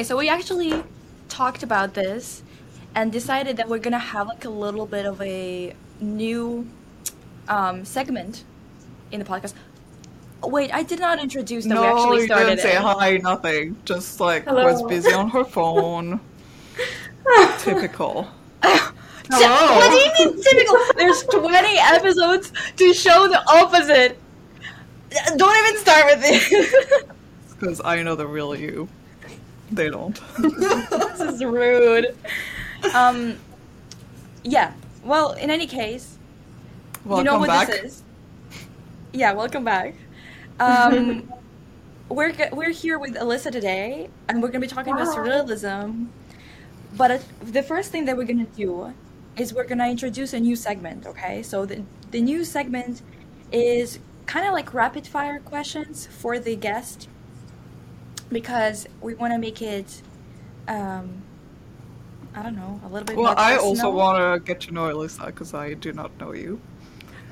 Okay, so we actually talked about this and decided that we're gonna have like a little bit of a new um, segment in the podcast. Wait, I did not introduce that we no, actually you didn't say it. hi, nothing. Just like Hello. was busy on her phone. Typical. Ty- What do you mean typical? There's 20 episodes to show the opposite. Don't even start with it. Because I know the real you. They don't. this is rude. Um, yeah. Well, in any case, Welcome you know what back. this is. Yeah, welcome back. Um, we're we're here with Alyssa today, and we're gonna be talking about surrealism. But uh, the first thing that we're gonna do is we're gonna introduce a new segment. Okay, so the the new segment is kind of like rapid fire questions for the guest because we want to make it. Um, I don't know, a little bit Well, more I also want to get to know Elisa because I do not know you.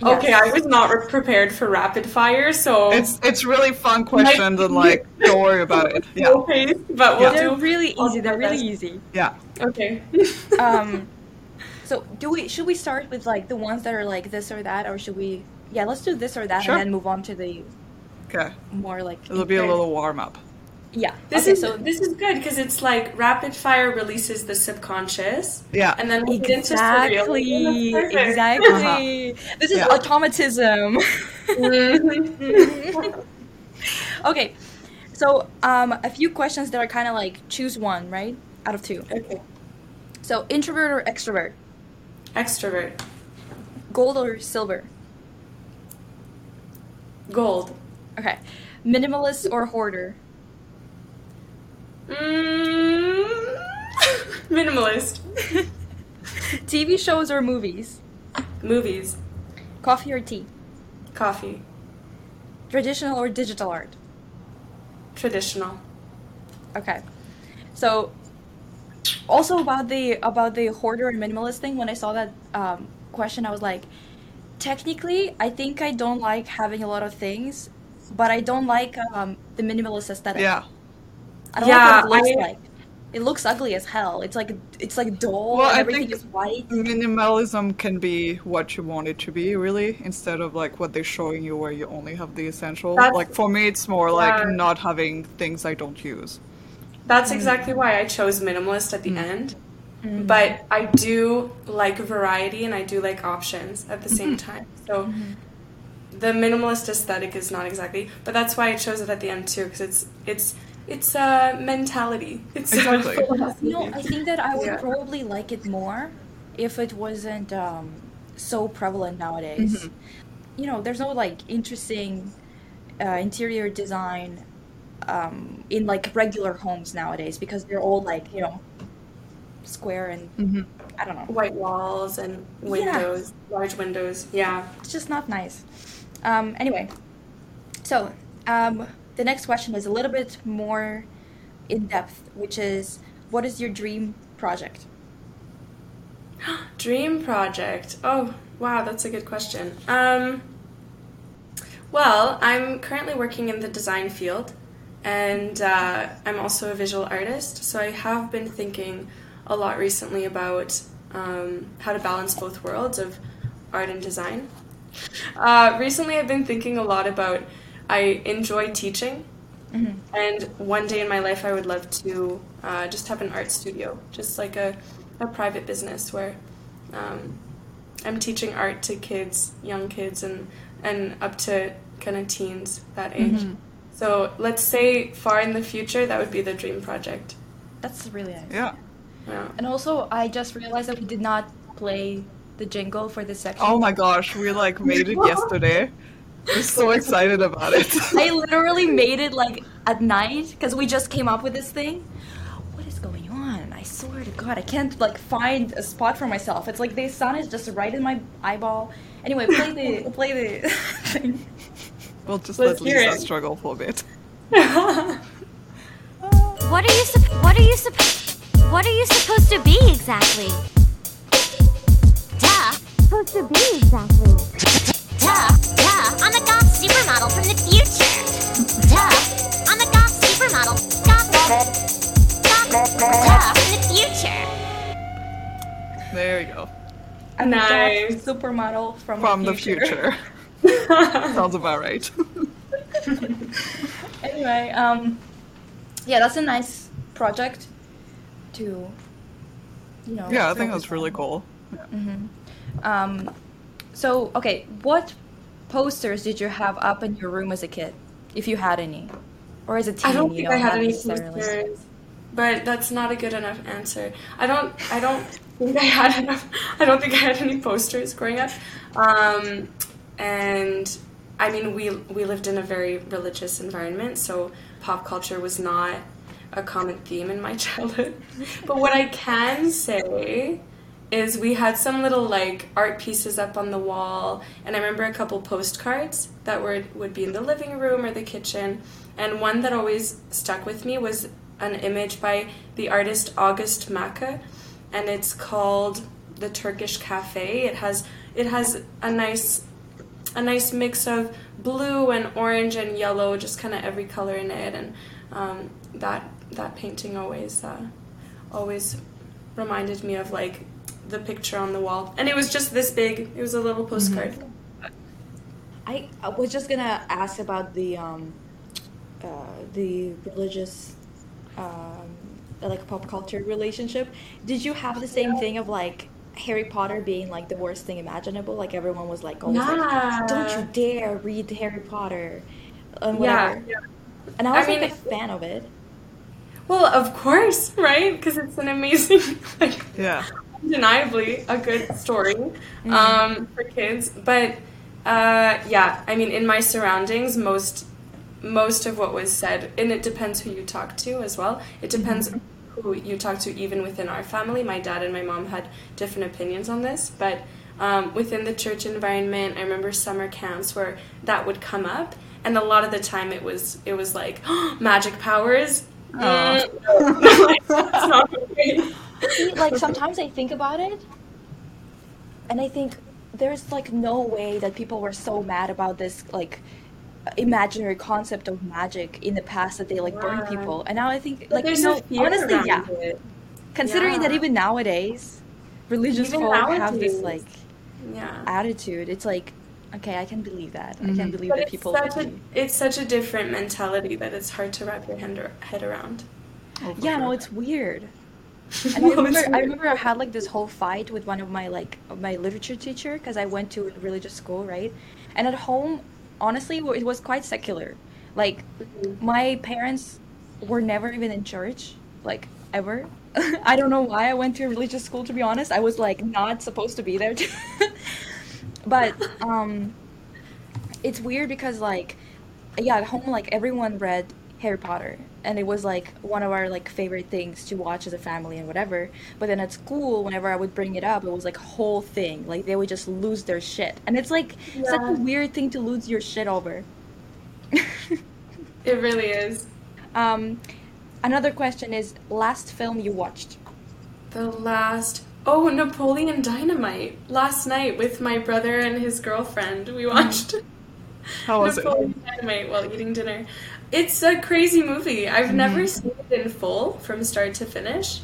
Okay, I was not re- prepared for rapid fire, so It's it's really fun questions and like don't worry about it. Yeah, no pace, but we'll They're do. really I'll easy. They're really easy. yeah. Okay. um so do we should we start with like the ones that are like this or that or should we yeah let's do this or that Sure. and then move on to the Okay, more like it'll be a little warm up. Yeah This okay is so this is good because it's like rapid fire releases the subconscious, Yeah. and then we get into exactly surrealism. That's perfect. exactly this is Yeah. automatism Mhm. okay so um a few questions that are kind of like choose one right out of two okay. so introvert or extrovert Extrovert. gold or silver Gold. okay minimalist or hoarder Mm. Minimalist. tv shows or movies Movies. coffee or tea Coffee. traditional or digital art Traditional. Okay. So also about the about the hoarder and minimalist thing, when I saw that um, question, I was like, technically, I think I don't like having a lot of things, but I don't like um, the minimalist aesthetic. Yeah. I don't Yeah, like what it looks I- like. It looks ugly as hell. It's like it's like dull. Well, and I everything think is white. Minimalism can be what you want it to be, really, instead of like what they're showing you where you only have the essential. That's- like for me, it's more like not having things I don't use. That's exactly why I chose minimalist at the end. Mm-hmm. But I do like variety and I do like options at the same time. So Mm-hmm. the minimalist aesthetic is not exactly, but that's why I chose it at the end too because it's it's it's a mentality. It's a Exactly. philosophy. You know, I think that I would Yeah. probably like it more if it wasn't um, so prevalent nowadays. Mhm. You know, there's no like interesting uh, interior design um, in like regular homes nowadays because they're all like you know square and hmm I don't know. White walls and windows, large windows. Yeah. It's just not nice. Um, anyway, so um, the next question is a little bit more in depth, which is, what is your dream project? Dream project. Oh, wow, that's a good question. Um, well, I'm currently working in the design field, and uh, I'm also a visual artist. So I have been thinking a lot recently about um, how to balance both worlds of art and design. Uh, recently, I've been thinking a lot about I enjoy teaching, Mhm. and one day in my life, I would love to uh, just have an art studio, just like a, a private business where um, I'm teaching art to kids, young kids, and, and up to kind of teens that age. Mhm. So let's say far in the future, that would be the dream project. That's really nice. Yeah. Yeah. And also, I just realized that we did not play the jingle for this section. Oh my gosh, we like made it yesterday. We're so excited about it. I literally made it like at night because we just came up with this thing. What is going on? I swear to God, I can't like find a spot for myself. It's like the sun is just right in my eyeball. Anyway, play the play the thing. we'll just Let's let Lisa it. struggle for a bit. What are you sup- what are you sup- what are you supposed to be exactly? Duh. Supposed to be exactly. I'm a goth supermodel from the future. I'm a goth supermodel. Goth, goth, from the future. There you go. A nice supermodel from, from the future. The future. Sounds about right. anyway, um, yeah, that's a nice project to, you know. Yeah, I think that's really cool. Yeah. Mm-hmm. Um, so okay, what posters did you have up in your room as a kid, if you had any, or as a teen? I don't think I had any posters, but that's not a good enough answer. I don't. I don't think I had enough. I don't think I had any posters growing up. Um, and I mean, we we lived in a very religious environment, so pop culture was not a common theme in my childhood. But what I can say is we had some little like art pieces up on the wall and i remember a couple postcards that were would be in the living room or the kitchen and one that always stuck with me was an image by the artist august macke and it's called the turkish cafe. It has it has a nice a nice mix of blue and orange and yellow just kind of every color in it and um, that that painting always uh, always reminded me of like the picture on the wall and it was just this big it was a little postcard I, I was just gonna ask about the um, uh, the religious, um, like pop culture relationship. Did you have the same thing of like Harry Potter being like the worst thing imaginable? Like everyone was like always Yeah. like, "Don't you dare read Harry Potter," and yeah whatever. And I I was like mean- a fan of it. well of course right because it's an amazing like Yeah. Undeniably a good story um, for kids. But uh, yeah, I mean, in my surroundings, most most of what was said, and it depends who you talk to as well. It depends who you talk to, even within our family. My dad and my mom had different opinions on this, but. Um, within the church environment, I remember summer camps where that would come up, and a lot of the time it was it was like magic powers. no, that's not okay. See, like sometimes I think about it, and I think there's like no way that people were so mad about this like imaginary concept of magic in the past that they like burned Yeah. people, and now I think like there's no, a honestly yeah, it. considering that even nowadays religious Even folk have this like Yeah. attitude, it's like okay, I can believe that. I can mm-hmm. believe But that people. such a it's such a different mentality that it's hard to wrap your hand, ar- head around. Oh, for Yeah, no, it's weird. I remember, I remember I had like this whole fight with one of my like my literature teacher because I went to a religious school, right? And at home, honestly, it was quite secular. Like my parents were never even in church, like ever. I don't know why I went to a religious school. To be honest, I was like not supposed to be there. but um, it's weird because like yeah at home like everyone read harry potter and it was like one of our like favorite things to watch as a family and whatever but then at school whenever i would bring it up it was like a whole thing like they would just lose their shit and it's like such a weird thing to lose your shit over It really is. um another question is last film you watched The last oh Napoleon Dynamite last night with my brother and his girlfriend. We watched How was it? Napoleon Dynamite while eating dinner. It's a crazy movie. I've never seen it in full from start to finish,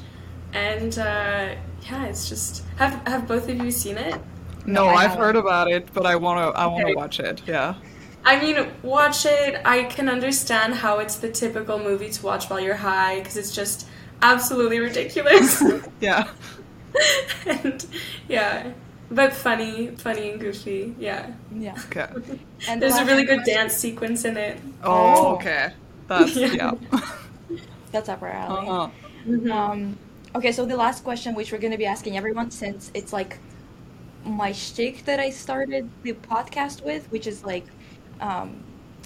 and uh, yeah, it's just have have both of you seen it? No, I've heard about it, but I wanna I wanna Okay. watch it. Yeah. I mean, watch it. I can understand how it's the typical movie to watch while you're high because it's just absolutely ridiculous. Yeah. and yeah, but funny, funny and goofy. Yeah. yeah Okay. and There's a really good dance sequence in it. Oh, Oh. okay. That's Yeah. yeah. that's up our alley uh-huh. Um, okay, so the last question, which we're going to be asking everyone, since it's like my shtick that I started the podcast with, which is like um,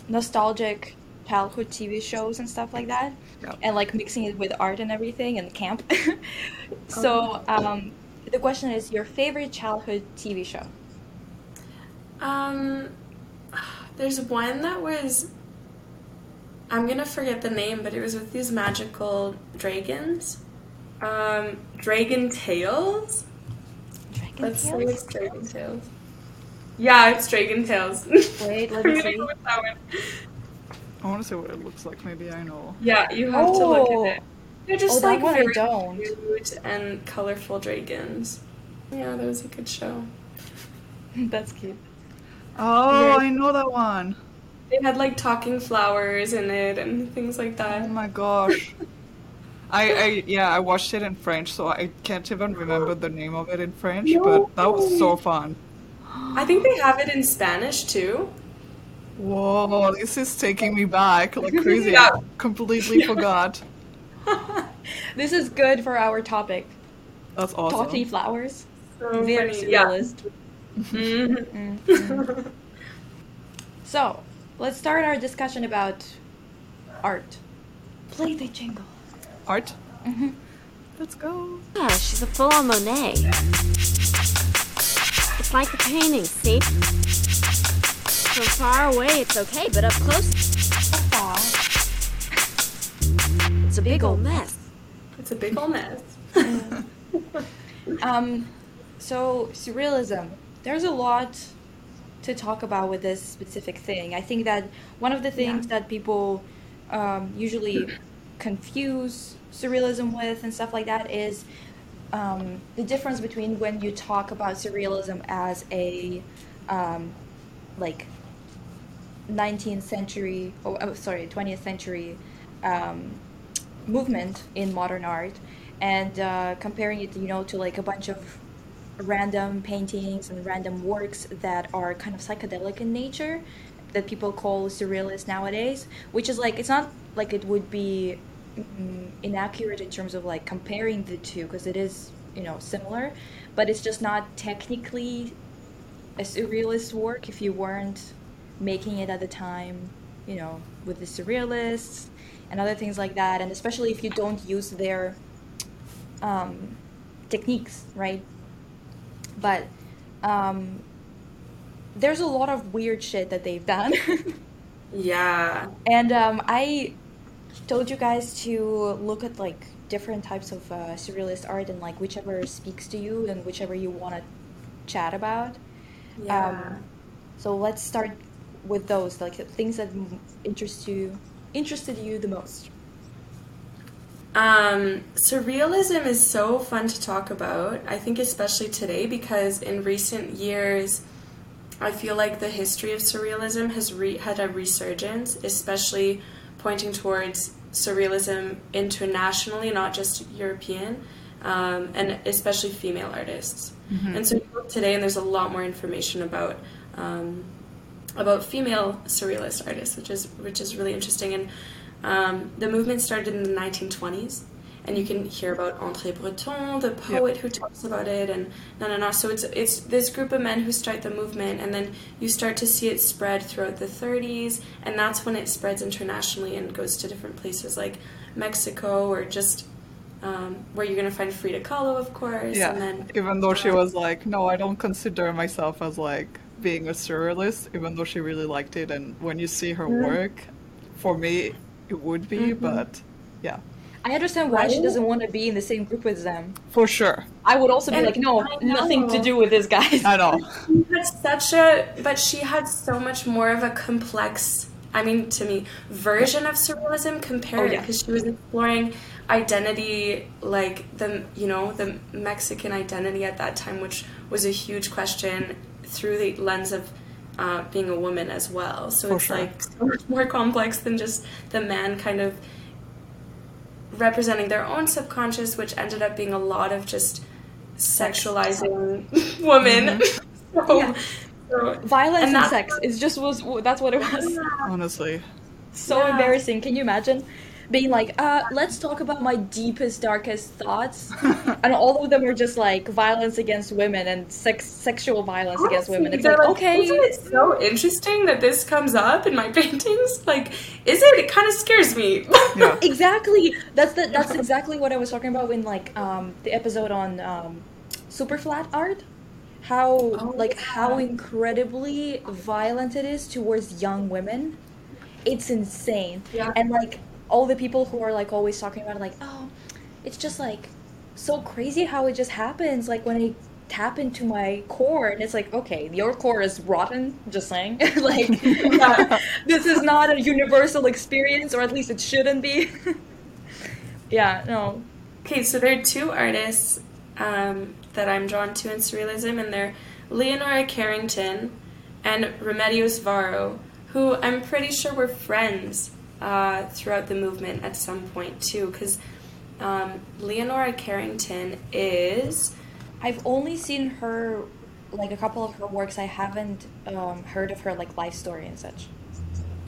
nostalgic childhood TV shows and stuff like that, Yeah. and like mixing it with art and everything and camp. so um, the question is your favorite childhood TV show? Um, there's one that was. I'm gonna forget the name, but it was with these magical dragons. Um, Dragon Tales. Dragon Let's say Tales? it's Dragon Tales. Yeah, it's Dragon Tales. Wait, let I'm me see. go with that one. I wanna see what it looks like. Maybe I know. Yeah, you have to look Oh. at it. They're just Oh, that like one I don't. cute and colorful dragons. Yeah, that was a good show. That's cute. Oh, Yeah. I know that one. They had like talking flowers in it and things like that. Oh my gosh. I, I yeah, I watched it in French, so I can't even remember the name of it in French, but that was so fun. I think they have it in Spanish too. Whoa, this is taking me back like crazy. Yeah. I completely forgot. This is good for our topic. That's awesome. Talking flowers. So Very funny. Yeah. surrealist. Mhm. Mhm. So, let's start our discussion about art. Play the jingle. Art? Mhm. Let's go. Yeah, she's a full-on Monet. It's like the painting, see? From far away, it's okay, but up close, a big old mess. It's a big old mess. Um, so surrealism. There's a lot to talk about with this specific thing. I think that one of the things that people um, usually confuse surrealism with and stuff like that is um, the difference between when you talk about surrealism as a um, like 19th century, oh, oh, sorry, 20th century um, movement in modern art, and uh, comparing it, you know, to like a bunch of random paintings and random works that are kind of psychedelic in nature, that people call surrealist nowadays. Which is like it's not like it would be mm, inaccurate in terms of like comparing the two because it is you know similar, but it's just not technically a surrealist work if you weren't making it at the time, you know, with the surrealists and other things like that, and especially if you don't use their um, techniques, right? But um, there's a lot of weird shit that they've done, Yeah. and um, I told you guys to look at like different types of uh, surrealist art and like whichever speaks to you and whichever you want to chat about. Yeah. Um, so let's start with those, like things that interest you, interested you the most. Um, surrealism is so fun to talk about. I think especially today because in recent years, I feel like the history of surrealism has re- had a resurgence, especially pointing towards surrealism internationally, not just European, um, and especially female artists. And so today, and there's a lot more information about um, about female surrealist artists, which is which is really interesting. And um, the movement started in the 1920s, and you can hear about André Breton, the poet who talks about it, and no, no, no. So it's it's this group of men who start the movement, and then you start to see it spread throughout the 30s, and that's when it spreads internationally and goes to different places like Mexico or just. Um, where you're gonna find Frida Kahlo, of course, Yeah. and then Even though she was like, no, I don't consider myself as like being a surrealist, even though she really liked it. And when you see her mm-hmm. work, for me, it would be, mm-hmm. but yeah, I understand why she doesn't want to be in the same group with them. for sure. I would also be And like, no, nothing to do with this, guys. I know. She had such a, but she had so much more of a complex, I mean, to me, version of surrealism compared Oh, yeah. because she was exploring identity, like the, you know, the Mexican identity at that time, which was a huge question through the lens of uh, being a woman as well. So For it's sure. like so much more complex than just the man kind of representing their own subconscious, which ended up being a lot of just sexualizing women. so, Yeah. so- Violence and, that's- sex is just was that's what it was. Honestly. So Yeah. embarrassing. Can you imagine being like, uh, let's talk about my deepest, darkest thoughts, and all of them are just like violence against women and sex, sexual violence against women. It's They're like, okay, Isn't it so interesting that this comes up in my paintings? Like, is it? It kind of scares me. Yeah. exactly. That's the, that's exactly what I was talking about in like um, the episode on um, super flat art. How Oh, like yeah. how incredibly violent it is towards young women. It's insane. Yeah. And like all the people who are like always talking about it, like, oh, it's just like so crazy how it just happens. Like when I tap into my core, and it's like, okay, your core is rotten. Just saying, like this is not a universal experience, or at least it shouldn't be. yeah, no. Okay, so there are two artists um, that I'm drawn to in surrealism, and they're Leonora Carrington and Remedios Varo, who I'm pretty sure were friends uh, throughout the movement at some point too, because um, Leonora Carrington is. I've only seen her, like a couple of her works. I haven't um, heard of her like life story and such.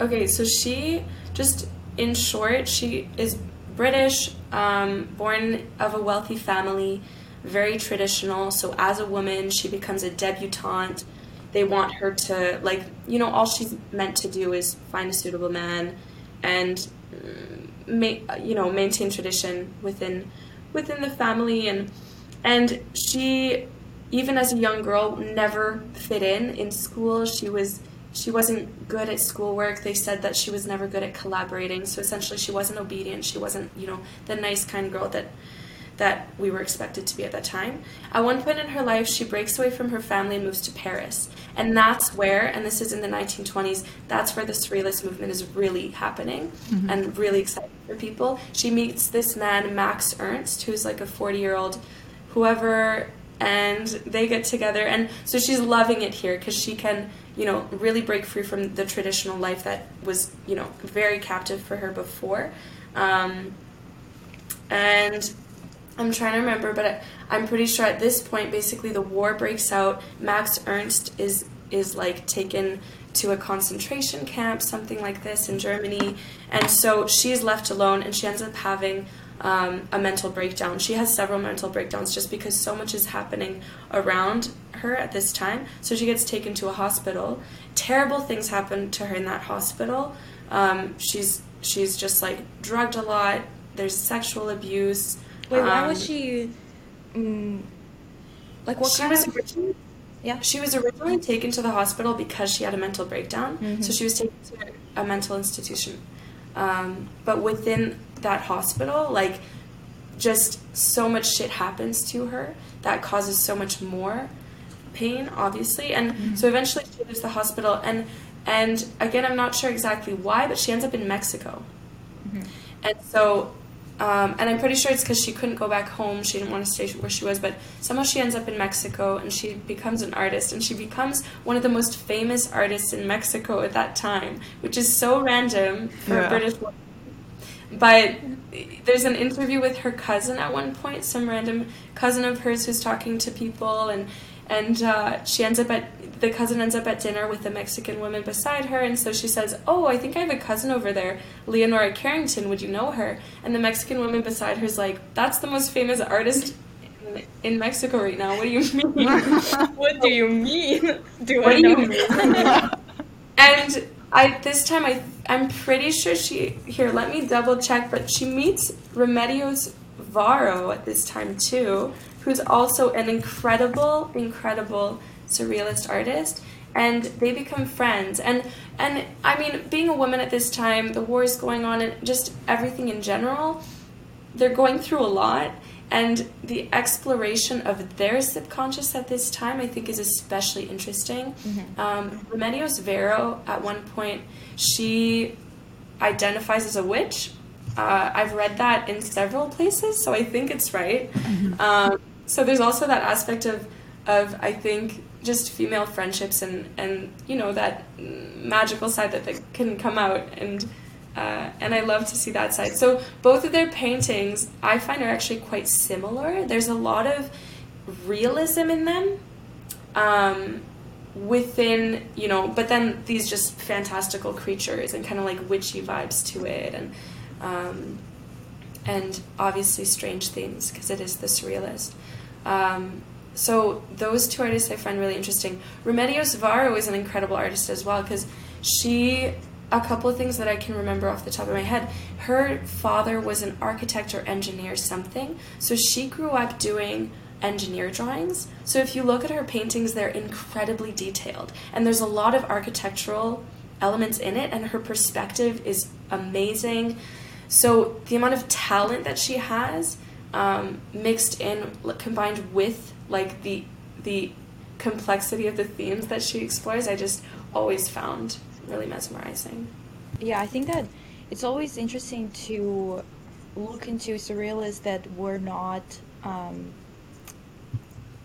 Okay, so she just in short, she is British, um, born of a wealthy family, very traditional. So as a woman, she becomes a debutante. They want her to like you know all she's meant to do is find a suitable man, and mm, ma- you know maintain tradition within within the family. And and she even as a young girl never fit in in school. She was she wasn't good at schoolwork. They said that she was never good at collaborating. So essentially she wasn't obedient. She wasn't you know the nice kind girl that that we were expected to be at that time. At one point in her life, she breaks away from her family and moves to Paris. And that's where, and this is in the 1920s, that's where the Surrealist movement is really happening and really exciting for people. She meets this man, Max Ernst, who's like a 40 year old whoever, and they get together. And so she's loving it here because she can, you know, really break free from the traditional life that was, you know, very captive for her before. Um, and I'm trying to remember, but I, I'm pretty sure at this point, basically, the war breaks out. Max Ernst is is like taken to a concentration camp, something like this in Germany, and so she's left alone, and she ends up having um, a mental breakdown. She has several mental breakdowns just because so much is happening around her at this time. So she gets taken to a hospital. Terrible things happen to her in that hospital. Um, she's she's just like drugged a lot. There's sexual abuse. Wait, why was Um, she? Mm, like what she kind was of? originally Yeah. she was originally taken to the hospital because she had a mental breakdown. Mhm. So she was taken to a mental institution. Um, but within that hospital, like, just so much shit happens to her that causes so much more pain, obviously. And so eventually she leaves the hospital. And, and again, I'm not sure exactly why, but she ends up in Mexico. And so, um, and I'm pretty sure it's because she couldn't go back home. She didn't want to stay where she was, but somehow she ends up in Mexico and she becomes an artist. And she becomes one of the most famous artists in Mexico at that time, which is so random for a British woman. But there's an interview with her cousin at one point, some random cousin of hers who's talking to people, and and uh, she ends up at the cousin ends up at dinner with the Mexican woman beside her, and so she says, "Oh, I think I have a cousin over there, Leonora Carrington. Would you know her?" And the Mexican woman beside her is like, "That's the most famous artist." in- In Mexico right now. What do you mean? What do you mean? Do What do you mean? and I this time I I'm pretty sure she here. Let me double check. But she meets Remedios Varo at this time too, who's also an incredible, incredible surrealist artist. And they become friends. And and I mean, being a woman at this time, the war is going on, and just everything in general they're going through a lot and the exploration of their subconscious at this time i think is especially interesting um, remedios varo at one point she identifies as a witch uh, i've read that in several places so i think it's right um, so there's also that aspect of of i think just female friendships and and you know that magical side that, that can come out and uh, and I love to see that side. So both of their paintings I find are actually quite similar. There's a lot of realism in them. Um, within you know but then these just fantastical creatures and kind of like witchy vibes to it and um, and obviously strange things because it is the surrealist um, so those two artists i find really interesting remedios varo is an incredible artist as well because she a couple of things that i can remember off the top of my head her father was an architect or engineer something so she grew up doing engineer drawings. So if you look at her paintings, they're incredibly detailed, and there's a lot of architectural elements in it, and her perspective is amazing. So the amount of talent that she has, um, mixed in, combined with like the the complexity of the themes that she explores, I just always found really mesmerizing. Yeah, I think that it's always interesting to look into surrealists that were not um,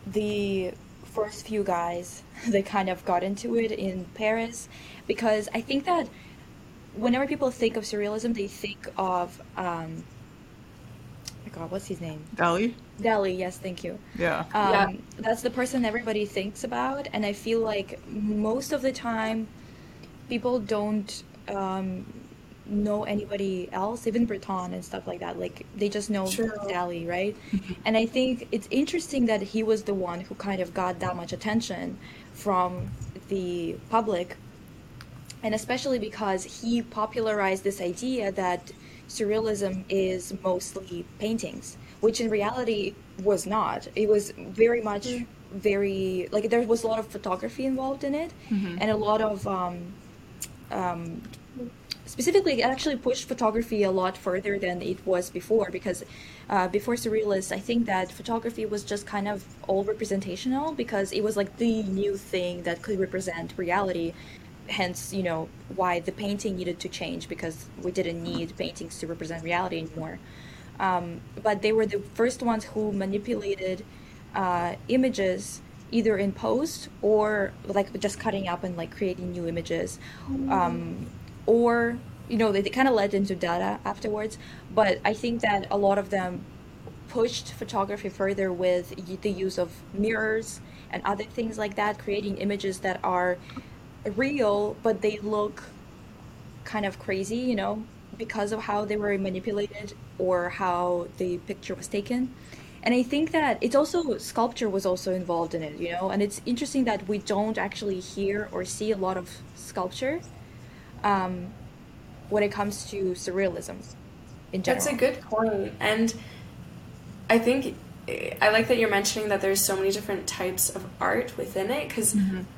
the first few guys that kind of got into it in Paris because I think that whenever people think of surrealism, they think of um, oh God, what's his name? Dali? Dali. Yes, thank you. Yeah. Um, Yeah. That's the person everybody thinks about, and I feel like most of the time, people don't um, know anybody else, even Breton and stuff like that. Like they just know. Dali, right? and I think it's interesting that he was the one who kind of got that much attention from the public, and especially because he popularized this idea that surrealism is mostly paintings, which in reality was not. It was very much very like there was a lot of photography involved in it, and a lot of um, um, specifically it actually pushed photography a lot further than it was before because uh, before surrealists i think that photography was just kind of all representational because it was like the new thing that could represent reality hence you know why the painting needed to change because we didn't need paintings to represent reality anymore. Um, but they were the first ones who manipulated uh, images either in post or like just cutting up and like creating new images. Um, or you know they, they kind of led into Dada afterwards but i think that a lot of them pushed photography further with the use of mirrors and other things like that creating images that are real but they look kind of crazy you know because of how they were manipulated or how the picture was taken and i think that it's also sculpture was also involved in it you know and it's interesting that we don't actually hear or see a lot of sculpture um, when it comes to surrealism in general That's a good point. And I think I like that you're mentioning that there's so many different types of art within it because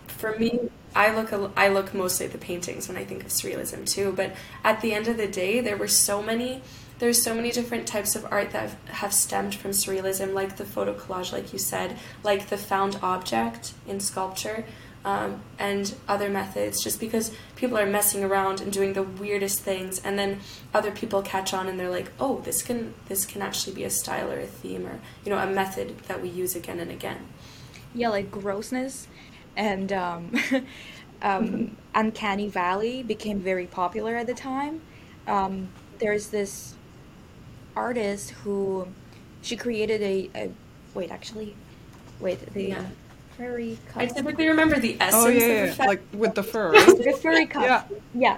for me I look I look mostly at the paintings when I think of surrealism too, but at the end of the day there were so many there's so many different types of art that have, have stemmed from surrealism like the photo collage like you said, like the found object in sculpture. Um, and other methods just because people are messing around and doing the weirdest things and then other people catch on and they're like oh this can this can actually be a style or a theme or you know a method that we use again and again yeah like grossness and um, um, uncanny valley became very popular at the time um, there's this artist who she created a, a wait actually wait the Yeah. furry i typically remember the essence Oh, yeah, of yeah, the like with the fur. the furry cup Yeah. yeah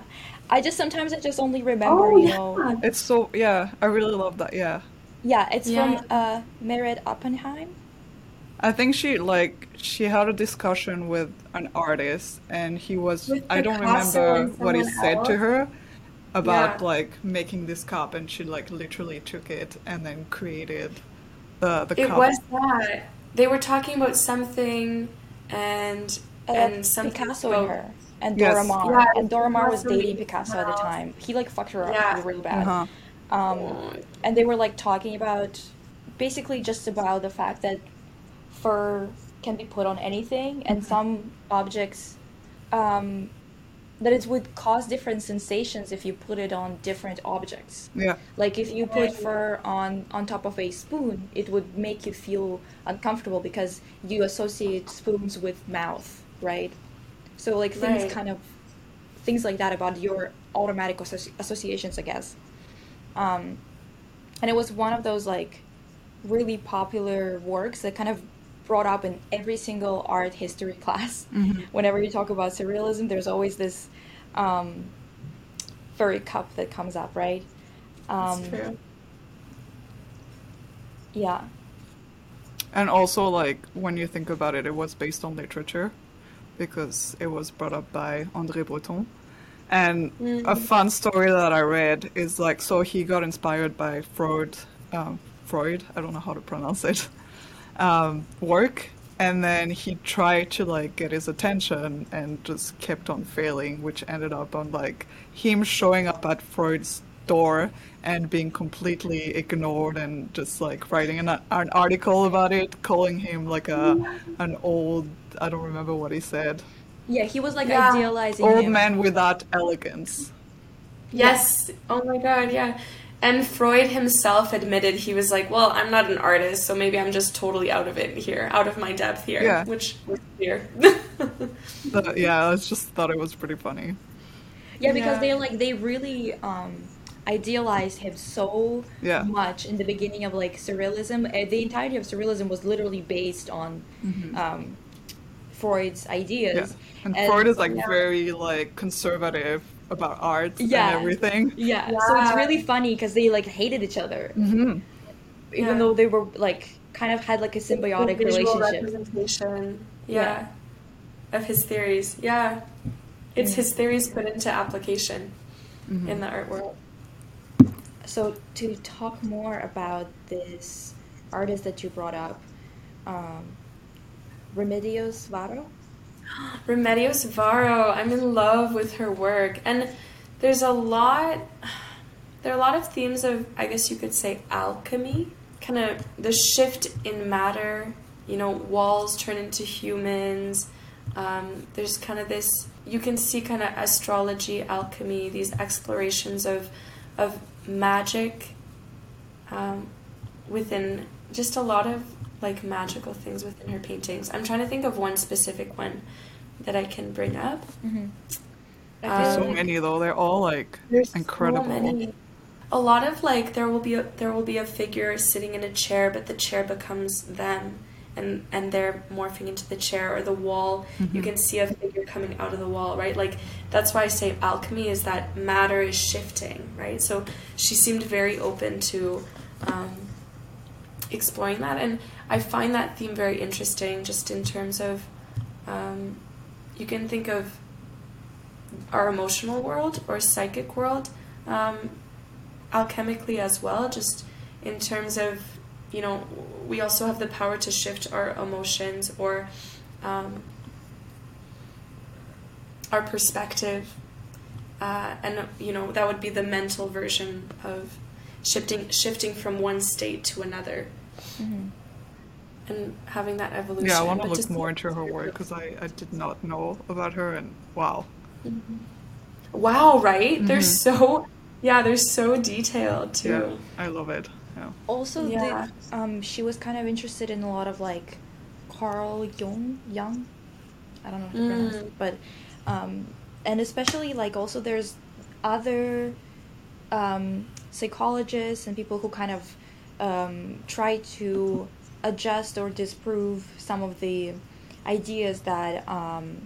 i just sometimes i just only remember oh you yeah know It's so, yeah, I really love that, yeah. yeah it's Yeah. from uh Meret Oppenheim I think she like she had a discussion with an artist and he was With I don't remember what he someone said to her about Yeah. like making this cup and she like literally took it and then created the the it cup. was that they were talking about something and uh, and something Picasso about, and her and Yes. Dora Maar Yeah, and Dora Maar was dating and Picasso at the time he like fucked her up Yeah. really bad Uh-huh. um, and they were like talking about basically just about the fact that fur can be put on anything and some objects um, that it would cause different sensations if you put it on different objects Yeah. like if you put fur on on top of a spoon it would make you feel uncomfortable because you associate spoons with mouth right so like things Right. kind of things like that about your automatic associ- associations i guess um, and it was one of those like really popular works that kind of brought up in every single art history class whenever you talk about surrealism there's always this um, furry cup that comes up right um, It's true. yeah And also like when you think about it it was based on literature because it was brought up by André Breton. And a fun story that I read is like so he got inspired by Freud um, Freud, I don't know how to pronounce it. Um, work and then he tried to like get his attention and just kept on failing which ended up on like him showing up at freud's door and being completely ignored and just like writing an, an article about it calling him like a an old i don't remember what he said yeah he was like Yeah. idealizing old him. man without elegance Yes. Oh my God. Yeah. And Freud himself admitted he was like, "Well, I'm not an artist, so maybe I'm just totally out of it here, out of my depth here," Yeah. which was clear. But, yeah, I just thought it was pretty funny. Yeah, because Yeah. they like they really um idealized him so Yeah. much in the beginning of like surrealism. Uh, the entirety of surrealism was literally based on um, Freud's Yeah. ideas. And, And- Freud is like yeah. very like conservative about art Yeah. and everything. Yeah, so it's really funny because they like hated each other, hmm even Yeah. though they were like kind of had like a symbiotic The visual relationship. representation, Yeah. yeah, of his theories. Yeah, it's Yeah. his theories put into application Mm-hmm. in the art world. So to talk more about this artist that you brought up, um, Remedios Varo. Remedios Varo, I'm in love with her work, and there's a lot. There are a lot of themes of, I guess you could say, alchemy. Kind of the shift in matter. You know, walls turn into humans. Um, there's kind of this. You can see kind of astrology, alchemy, these explorations of, of magic, um, within just a lot of like magical things within her paintings. I'm trying to think of one specific one that I can bring up. Mm-hmm. Um, so many though. They're all like There's incredible. So many. A lot of like there will be a, there will be a figure sitting in a chair, but the chair becomes them, and and they're morphing into the chair or the wall. You can see a figure coming out of the wall, right? Like that's why I say alchemy is that matter is shifting, right? So she seemed very open to um, exploring that, and I find that theme very interesting, just in terms of um, you can think of our emotional world or psychic world um, alchemically as well just in terms of you know we also have the power to shift our emotions or um, our perspective uh, and you know that would be the mental version of shifting shifting from one state to another and having that evolution Yeah, I want to look just- more into her work because I, I did not know about her and wow. Wow, right? They're so yeah, they're so detailed too. Yeah, I love it. Yeah. Also, Yeah. the, um, she was kind of interested in a lot of like Carl Jung, Young. I don't know how to pronounce Mm. it, but um, and especially like also there's other um, psychologists and people who kind of um, try to adjust or disprove some of the ideas that um,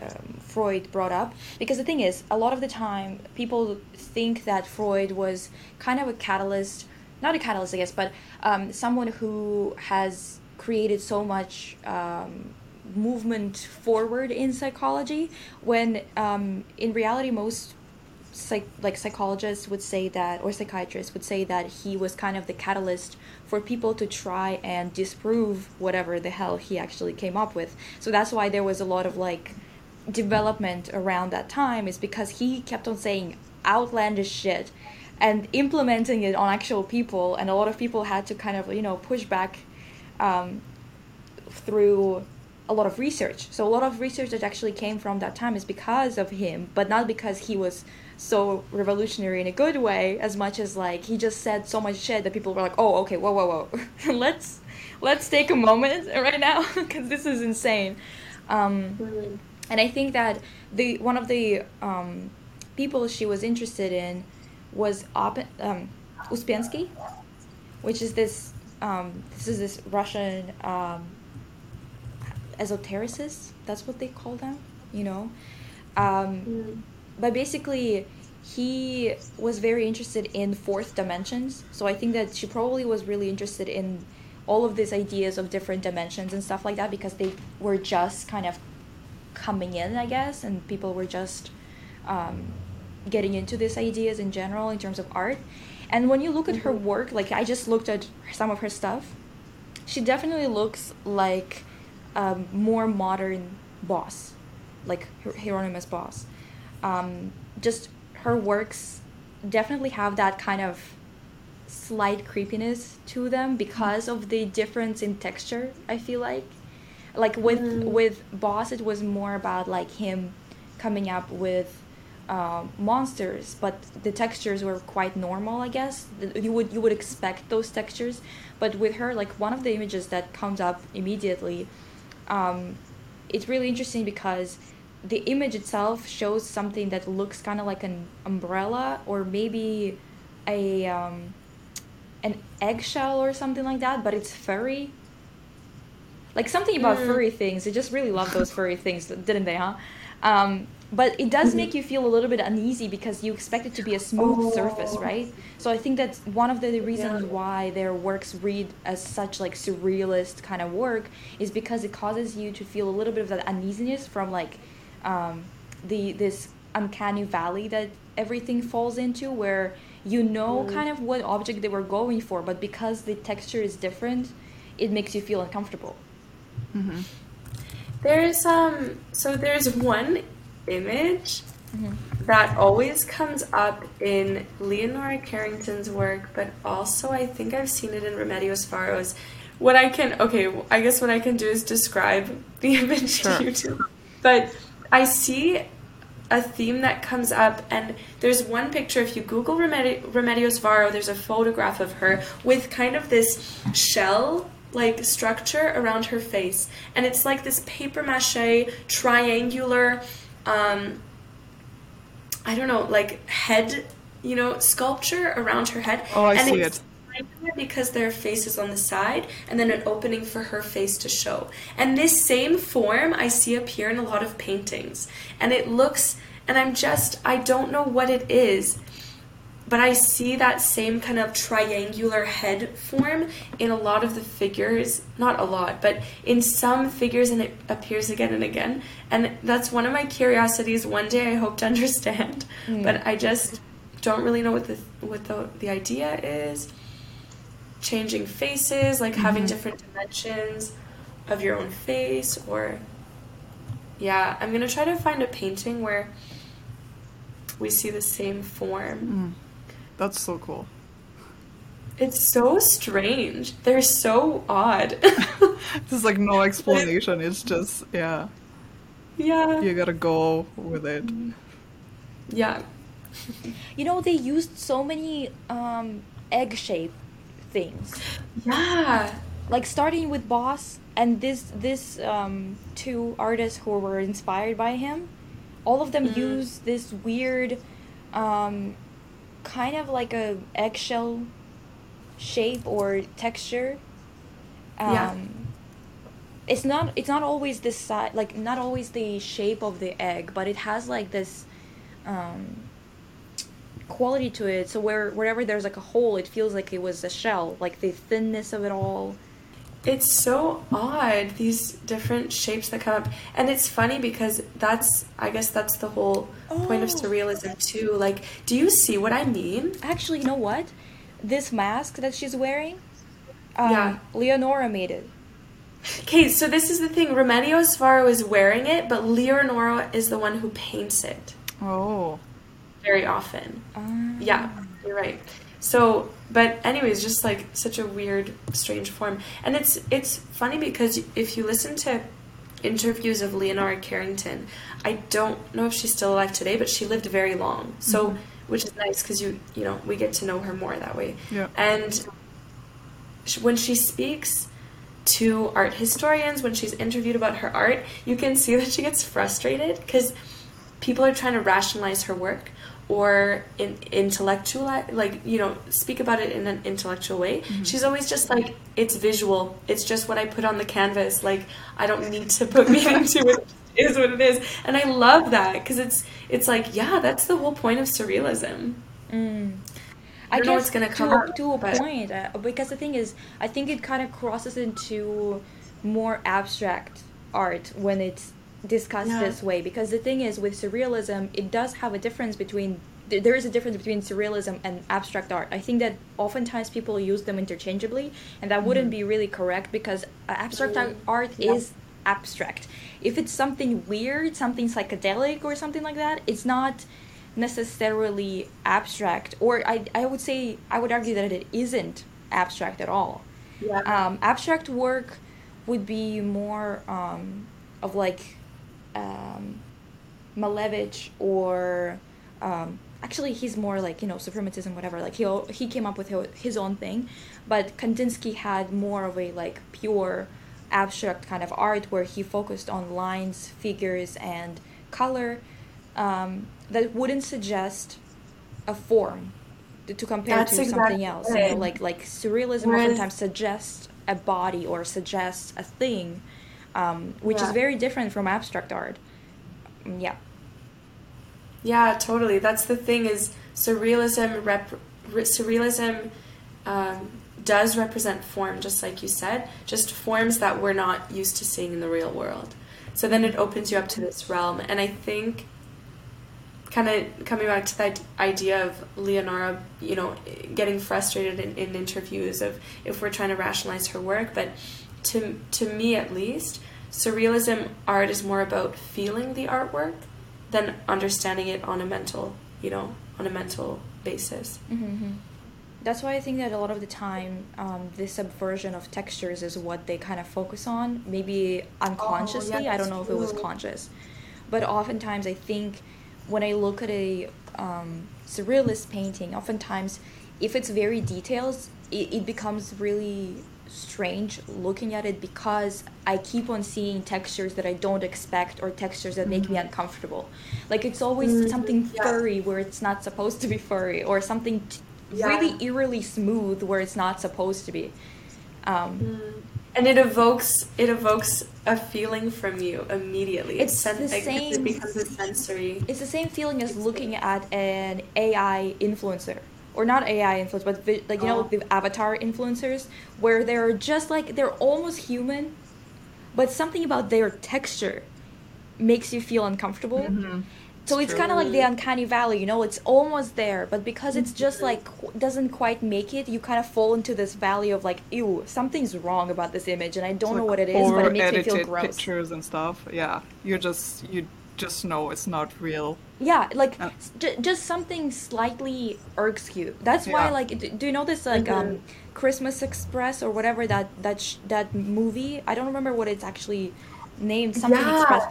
um, Freud brought up. Because the thing is, a lot of the time, people think that Freud was kind of a catalyst, not a catalyst, I guess, but um, someone who has created so much um, movement forward in psychology, when um, in reality, most psych- like psychologists would say that or psychiatrists would say that he was kind of the catalyst for people to try and disprove whatever the hell he actually came up with. So that's why there was a lot of like development around that time is because he kept on saying outlandish shit and implementing it on actual people and a lot of people had to kind of you know push back um, through a lot of research. So a lot of research that actually came from that time is because of him, but not because he was so revolutionary in a good way as much as like he just said so much shit that people were like, "Oh, okay, whoa, whoa, whoa. let's let's take a moment right now because this is insane." Um, Mhm. and I think that the one of the um, people she was interested in was Op- um, Ouspensky, which is this um, this is this Russian um, esotericist. That's what they call them, you know. Um, Mm. but basically, he was very interested in fourth dimensions. So I think that she probably was really interested in all of these ideas of different dimensions and stuff like that because they were just kind of coming in, I guess, and people were just um, getting into these ideas in general in terms of art. And when you look at her work, like I just looked at some of her stuff, she definitely looks like a more modern Bosch, like Hier- Hieronymus Bosch. Um, just her works definitely have that kind of slight creepiness to them because of the difference in texture. I feel like, like with Mhm. with Bosch, it was more about like him coming up with uh, monsters, but the textures were quite normal, I guess. You would you would expect those textures, but with her, like one of the images that comes up immediately, um, it's really interesting because the image itself shows something that looks kind of like an umbrella or maybe a um, an eggshell or something like that, but it's furry. Like something about furry things. I just really love those furry things, didn't they, huh? Um, but it does make you feel a little bit uneasy because you expect it to be a smooth surface, right? So I think that's one of the reasons Yeah. why their works read as such like surrealist kind of work is because it causes you to feel a little bit of that uneasiness from like um, the this uncanny valley that everything falls into where you know kind of what object they were going for but because the texture is different it makes you feel uncomfortable. There's um so there's one image mm-hmm. that always comes up in Leonora Carrington's work, but also I think I've seen it in Remedios Varo's. What I can okay, I guess what I can do is describe the image Sure. to you too. But I see a theme that comes up and there's one picture if you google Remedi- remedios varo there's a photograph of her with kind of this shell like structure around her face and it's like this paper mache triangular um i don't know like head you know sculpture around her head Oh, I and see it. because their face is on the side and then an opening for her face to show. And this same form I see appear in a lot of paintings. And it looks, and I'm just, I don't know what it is, but I see that same kind of triangular head form in a lot of the figures. Not a lot, but in some figures, and it appears again and again. And that's one of my curiosities. One day I hope to understand, hmm. but I just don't really know what the what the the idea is changing faces, like having mm-hmm. different dimensions of your own face, or yeah, I'm gonna try to find a painting where we see the same form. Hmm. That's so cool. It's so strange. They're so odd. There's like no explanation. It's just yeah, yeah. you gotta go with it. Yeah. you know they used so many um, egg shaped things Yeah. like starting with Bosch and this this um, two artists who were inspired by him all of them use this weird um, kind of like a eggshell shape or texture. Um, Yeah. it's not it's not always the size like not always the shape of the egg but it has like this um, quality to it. So where wherever there's like a hole it feels like it was a shell like the thinness of it all It's so odd, these different shapes that come up. And it's funny because that's, I guess that's the whole point of Oh. surrealism too. Like, do you see what I mean? Actually, you know what? This mask that she's wearing, um, Yeah. Leonora made it. Okay, so this is the thing. Remedios Varo is wearing it, but Leonora is the one who paints it Oh, very often. Um, Yeah, you're right. So, but anyways, just like such a weird, strange form, and it's it's funny because if you listen to interviews of Leonora Carrington, I don't know if she's still alive today, but she lived very long. So, mm-hmm. which is nice because you you know we get to know her more that way. Yeah. And when she speaks to art historians, when she's interviewed about her art, you can see that she gets frustrated because people are trying to rationalize her work or in intellectual like you know speak about it in an intellectual way. She's always just like it's visual. It's just what i put on the canvas. Like i don't need to put meaning to it. Is what it is. And i love that because it's it's like yeah that's the whole point of surrealism. Mm. I I don't know what's gonna to, come a- up, to a but- point, uh, because the thing is, I think it kind of crosses into more abstract art when it's discussed Yeah. this way. Because the thing is, with surrealism, it does have a difference between. th- There is a difference between surrealism and abstract art. I think that oftentimes people use them interchangeably, and that wouldn't be really correct because abstract Mm, art- art yeah. is abstract. If it's something weird, something psychedelic, or something like that, it's not necessarily abstract. Or I, I would say, I would argue that it isn't abstract at all. yeah Um, abstract work would be more um, of like um, Malevich or um, actually he's more like you know suprematism whatever. Like he he came up with his own thing. But kandinsky had more of a like pure abstract kind of art where he focused on lines figures and color um, that wouldn't suggest a form to, to compare That's to something exactly else you know like like surrealism Whereas- oftentimes suggests a body or suggests a thing um, which is very different from abstract art Mm, yeah Yeah, totally. That's the thing is surrealism rep re- surrealism um, does represent form, just like you said, just forms that we're not used to seeing in the real world. So then it opens you up to this realm, and I think kind of coming back to that idea of Leonora, you know, getting frustrated in, in interviews of if we're trying to rationalize her work, but to to me at least, surrealism art is more about feeling the artwork than understanding it on a mental, you know, on a mental basis. Mm-hmm. That's why I think that a lot of the time, um, this subversion of textures is what they kind of focus on. Maybe unconsciously. I don't know if it was conscious, but oftentimes I think when I look at a um, surrealist painting, oftentimes if it's very detailed, it, it becomes really strange looking at it because I keep on seeing textures that I don't expect or textures that make me mm-hmm. uncomfortable. Like it's always mm-hmm. something yeah. furry where it's not supposed to be furry, or something t- Yeah. really eerily smooth where it's not supposed to be. Um, mm-hmm. And it evokes it evokes a feeling from you immediately. It's sen- the same- It becomes a sensory. It's the same feeling as looking at an AI influencer. Or not AI influencer, but vi- like you know Oh. the avatar influencers, where they're just like they're almost human, but something about their texture makes you feel uncomfortable. Mm-hmm. So it's kind of like the uncanny valley, you know. It's almost there, but because it's just mm-hmm. like qu- doesn't quite make it, you kind of fall into this valley of like, ew, something's wrong about this image, and I don't know what it is, but it makes me feel gross. pictures and stuff. Yeah, You're just you just know it's not real. Yeah, like Uh. s- j- just something slightly irks you. That's why, Yeah. like, d- do you know this like um, Christmas Express or whatever that that sh- that movie? I don't remember what it's actually named. Something Yeah. Express.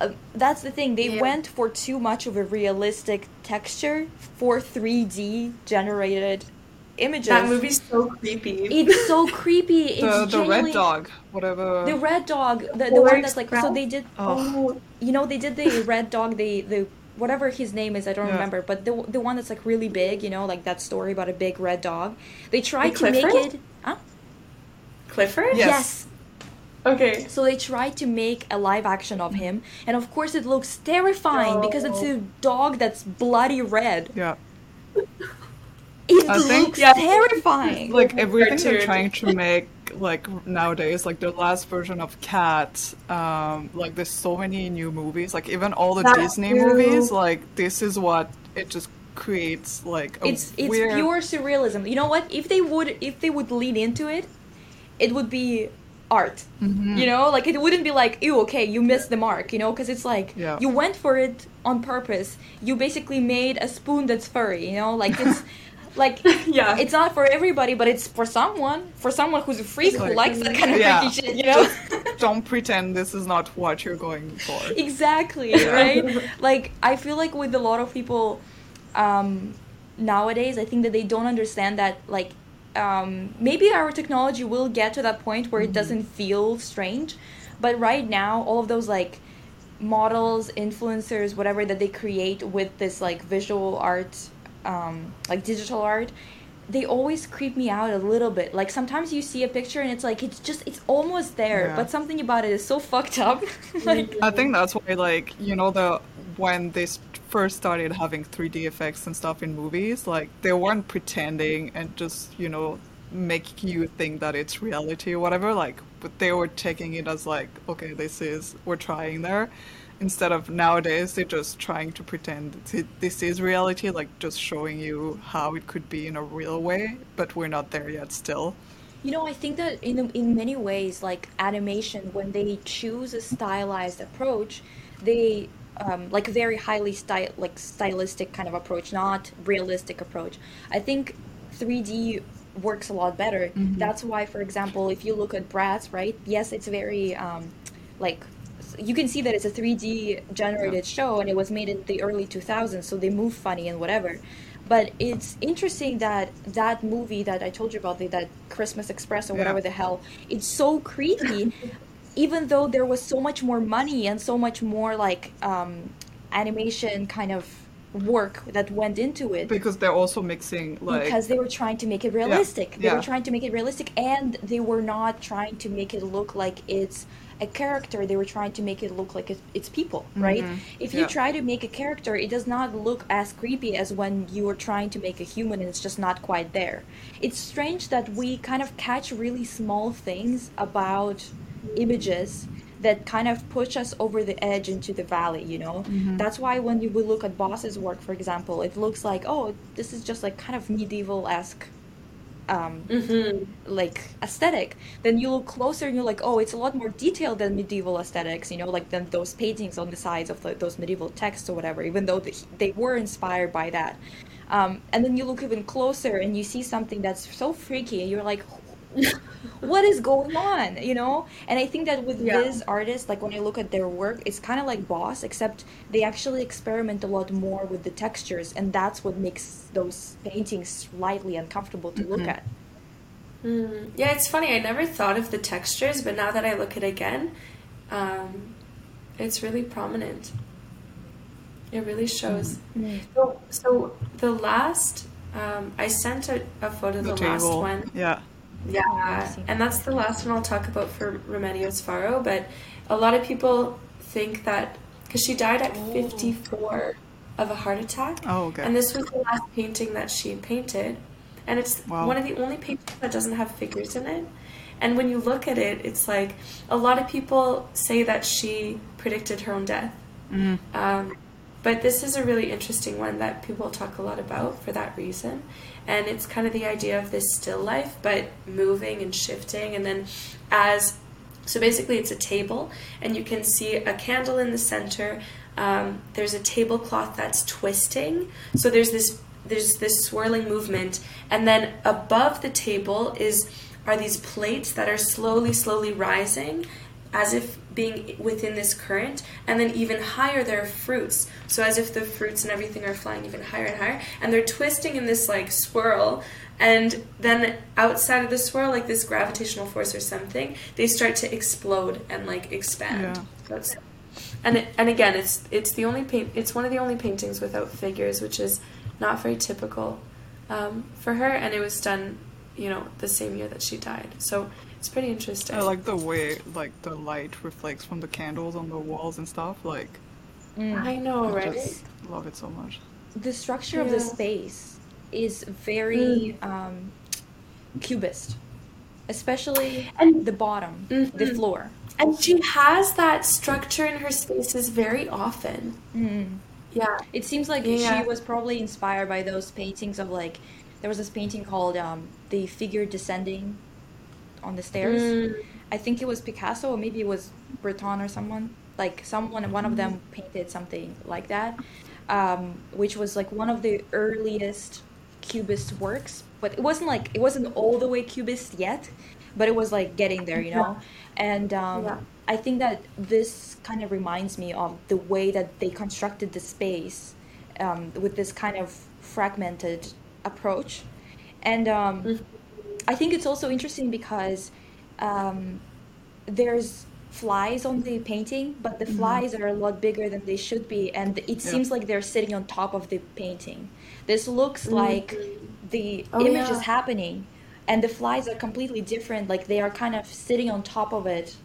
Uh, that's the thing. They Yeah. went for too much of a realistic texture for 3D generated images. That movie's so creepy. It's so creepy. It's The the red dog, whatever. The red dog, the, the one that's like so they did Oh. you know they did the red dog the the whatever his name is i don't Yeah. remember but the the one that's like really big you know like that story about a big red dog they tried The to make Clifford? it huh? Clifford? Yes. Okay. so they tried to make a live action of him and of course it looks terrifying because it's a dog that's bloody red yeah, it I think- looks Yeah. terrifying like everything they're trying to make like nowadays, like the last version of Cat. Um, like there's so many new movies. Like even all the That Disney too. movies. Like this is what it just creates. Like a it's it's weird. pure surrealism you know what if they would if they would lean into it it would be art Mm-hmm. you know like it wouldn't be like ew okay you missed the mark you know because it's like Yeah. you went for it on purpose you basically made a spoon that's furry you know like it's like Yeah. it's not for everybody but it's for someone for someone who's a freak who likes that kind of Yeah. freaky shit you know Don't pretend this is not what you're going for. exactly right like i feel like with a lot of people um nowadays i think that they don't understand that like um maybe our technology will get to that point where it doesn't feel strange but right now all of those like models influencers whatever that they create with this like visual art um like digital art they always creep me out a little bit like sometimes you see a picture and it's like it's just it's almost there Yeah. but something about it is so fucked up like I think that's why, like, you know, the when they first started having 3D effects and stuff in movies, like they weren't pretending and just, you know, make you think that it's reality or whatever. Like, but they were taking it as like, okay, this is we're trying there. Instead of nowadays, they're just trying to pretend this is reality, like just showing you how it could be in a real way. But we're not there yet, still. You know, I think that in in many ways, like animation, when they choose a stylized approach, they um, like very highly style like stylistic kind of approach, not realistic approach. I think 3D works a lot better. That's why, for example, if you look at Bratz, right? Yes, it's very um, like you can see that it's a 3D generated show and it was made in the early 2000s, so they move funny and whatever. But it's interesting that that movie that I told you about, the, that Christmas Express or whatever Yeah. the hell, it's so creepy, even though there was so much more money and so much more like um, animation kind of work that went into it Because they're also mixing like because they were trying to make it realistic. yeah, They yeah. were trying to make it realistic, and they were not trying to make it look like it's a character. They were trying to make it look like it's, it's people, mm-hmm. right? If you Yeah. try to make a character, it does not look as creepy as when you are trying to make a human and it's just not quite there. It's strange that we kind of catch really small things about images that kind of push us over the edge into the valley you know mm-hmm. that's why when you we look at Bosch's work for example it looks like oh this is just like kind of medieval-esque um, like aesthetic then you look closer and you're like oh it's a lot more detailed than medieval aesthetics you know like than those paintings on the sides of the, those medieval texts or whatever even though they, they were inspired by that. Um, and then you look even closer and you see something that's so freaky and you're like what is going on you know and i think that with Yeah. this artist like when i look at their work it's kind of like Bosch except they actually experiment a lot more with the textures and that's what makes those paintings slightly uncomfortable to look at Mm. Yeah, it's funny. I never thought of the textures, but now that I look at it again, um, it's really prominent. It really shows. So, so the last, um, I sent a, a photo of the, the, last one. Yeah. Yeah, and that's the last one I'll talk about for Remedios Varo. But a lot of people think that because she died at 54 of a heart attack, Oh, okay. and this was the last painting that she painted, and it's Wow. one of the only paintings that doesn't have figures in it. And when you look at it, it's like a lot of people say that she predicted her own death. Um, but this is a really interesting one that people talk a lot about for that reason. And it's kind of the idea of this still life, but moving and shifting. And then as so basically, it's a table, and you can see a candle in the center. Um, there's a tablecloth that's twisting. So there's this there's this swirling movement, and then above the table is are these plates that are slowly, slowly rising, as if being within this current, and then even higher there are fruits. So as if the fruits and everything are flying even higher and higher, and they're twisting in this like swirl. And then outside of the swirl, like this gravitational force or something, they start to explode and like expand. Yeah. That's, and it, and again, it's it's the only paint. It's one of the only paintings without figures, which is not very typical um, for her. And it was done, you know, the same year that she died. So it's pretty interesting. I like the way like the light reflects from the candles on the walls and stuff. Like, I know, I right? just love it so much. the structure of the space is very um, cubist especially And- the bottom the Mhm. floor And she has that structure in her spaces very often. Mm. Yeah. It seems like Yeah. she was probably inspired by those paintings of like there was this painting called um, the figure descending on the stairs. Mm. I think it was Picasso or maybe it was Breton or someone. Like someone one of them painted something like that. Um, which was like one of the earliest cubist works, but it wasn't like it wasn't all the way cubist yet, but it was like getting there, you know. And um, Yeah. I think that this kind of reminds me of the way that they constructed the space um, with this kind of fragmented approach. And um, Mhm. I think it's also interesting because um, there's flies on the painting, but the flies are a lot bigger than they should be, and it Yeah. seems like they're sitting on top of the painting. This looks like the Oh, image yeah. is happening, and the flies are completely different. Like they are kind of sitting on top of it,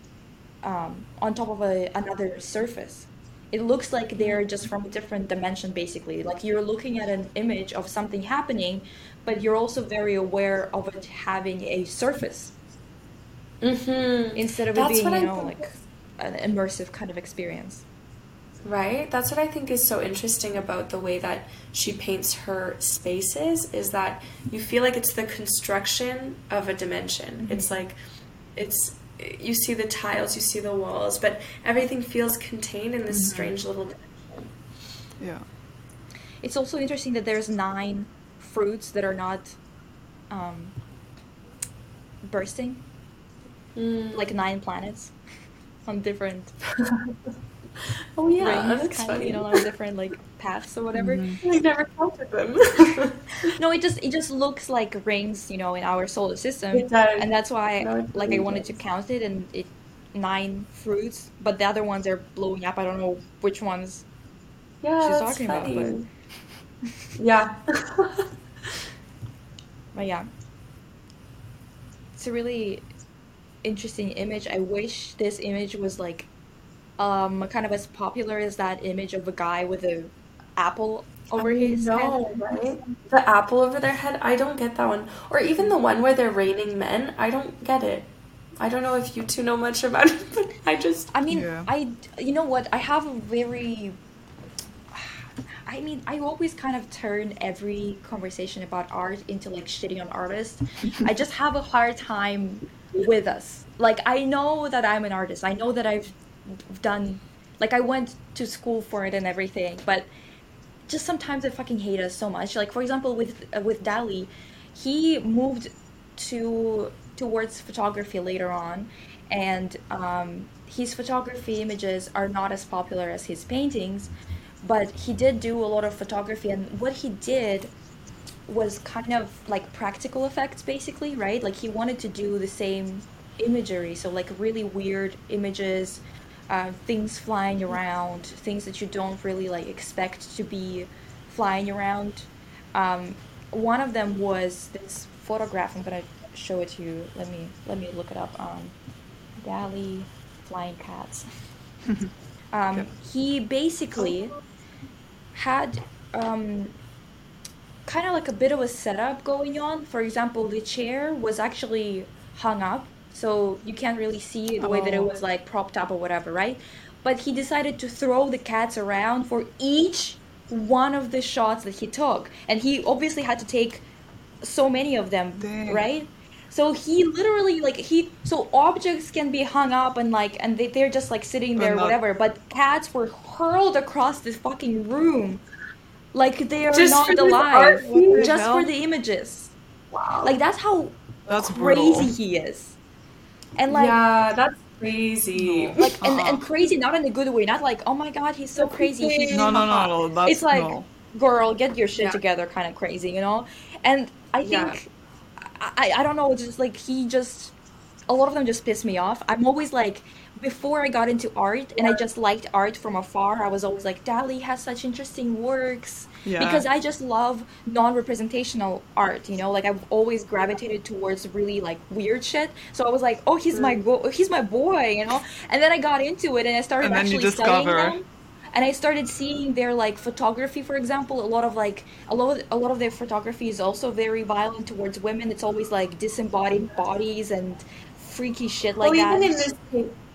um, on top of a, another surface. It looks like they're just from a different dimension, basically. Like you're looking at an image of something happening, but you're also very aware of it having a surface Mm-hmm. instead of That's it being, you know, like an immersive kind of experience. Right? That's what I think is so interesting about the way that she paints her spaces is that you feel like it's the construction of a dimension. It's like it's you see the tiles, you see the walls, but everything feels contained in this strange little dimension. Yeah. It's also interesting that there's nine fruits that are not um, bursting, Mm. like nine planets. on different Oh yeah, rings, that's kind of, funny. you know, on different like paths or whatever. I've never counted them. No, it just it just looks like rings, you know, in our solar system, It does. and that's why No, like I wanted to count it and it nine fruits, but the other ones are blowing up. I don't know which ones. yeah, She's that's talking about, funny. Yeah. But yeah, it's a really interesting image. I wish this image was like um kind of as popular as that image of a guy with a apple over his head. No, right? The apple over their head. I don't get that one. Or even the one where they're raining men. I don't get it. I don't know if you two know much about it, but I just. I mean, Yeah. I you know what? I have a very I mean, I always kind of turn every conversation about art into like shitting on artists. I just have a hard time with us. Like I know that I'm an artist. I know that I've done like I went to school for it and everything, but just sometimes I fucking hate us so much. Like for example, with uh, with Dali, he moved to towards photography later on, and um, his photography images are not as popular as his paintings, but he did do a lot of photography, and what he did was kind of like practical effects basically right? Like he wanted to do the same imagery so like really weird images uh, things flying around things that you don't really like expect to be flying around. Um, one of them was this photograph i'm gonna show it to you. Let me let me look it up. Um, dali flying cats. Um, Okay. he basically had um, kind of like a bit of a setup going on. For example, the chair was actually hung up, so you can't really see the way that it Oh. was like propped up or whatever, right? But he decided to throw the cats around for each one of the shots that he took, and he obviously had to take so many of them, Dang. right? So he literally like he so objects can be hung up and like and they, they're just like sitting there not- whatever, but cats were hurled across this fucking room like they are Just not for this art alive piece? just Hell? for the images. Wow. Like that's how That's crazy brutal. he is. And like yeah, that's crazy. like and, and Uh-uh. crazy not in a good way, not like, oh my god, he's so That's crazy. he- No, no, no, no. That's it's like no. girl get your shit Yeah. together kind of crazy you know and i Yeah. I, I don't know just like he just a lot of them just piss me off. I'm always like before i got into art and i just liked art from afar i was always like dali has such interesting works. Yeah. because i just love non-representational art you know? Like i've always gravitated towards really like weird shit. So i was like oh he's my go- he's my boy you know? And then i got into it and i started And actually studying them and I started seeing their like photography, for example. A lot of like a lot of, a lot of their photography is also very violent towards women. It's always like disembodied bodies and freaky shit like well, that. even in this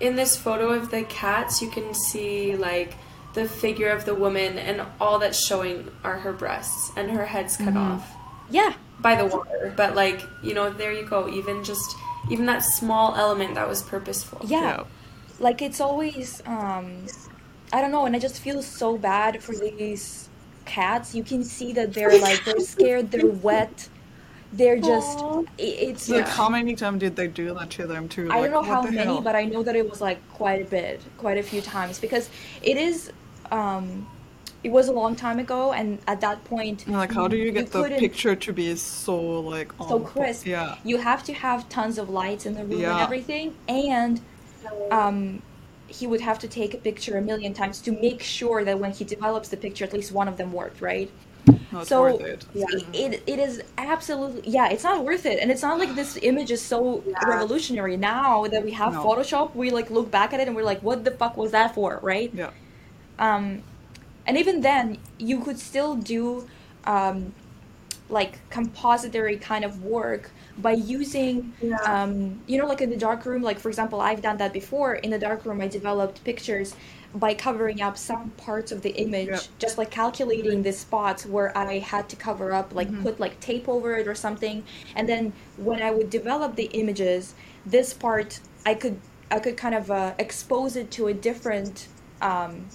in this photo of the cats, you can see like the figure of the woman, and all that's showing are her breasts, and her head's cut Mm-hmm. off yeah, by the water. But like you know, there you go. Even just even that small element that was purposeful. yeah, Yeah. Like it's always um, I don't know, and I just feel so bad for these cats. You can see that they're like they're scared, they're wet, they're just. Aw. It's Like, Yeah. how many times did they do that to them too? I Like, don't know how many, hell? but I know that it was like quite a bit, quite a few times because it is. Um, it was a long time ago, and at that point, And, like, how do you get the picture to be so like so on- crisp? Yeah. You have to have tons of lights in the room and everything, and um, he would have to take a picture a million times to make sure that when he develops the picture, at least one of them worked, right? Not so worth it. Yeah. it, it is absolutely yeah it's not worth it and it's not like this image is so Yeah. revolutionary now that we have No. photoshop we like look back at it and we're like what the fuck was that for right Yeah. um and even then you could still do um like compository kind of work by using Yeah. um you know like in the dark room like for example i've done that before in the dark room i developed pictures by covering up some parts of the image just like calculating the spots where i had to cover up like Mm-hmm. put like tape over it or something and then when i would develop the images this part i could i could kind of uh, expose it to a different um,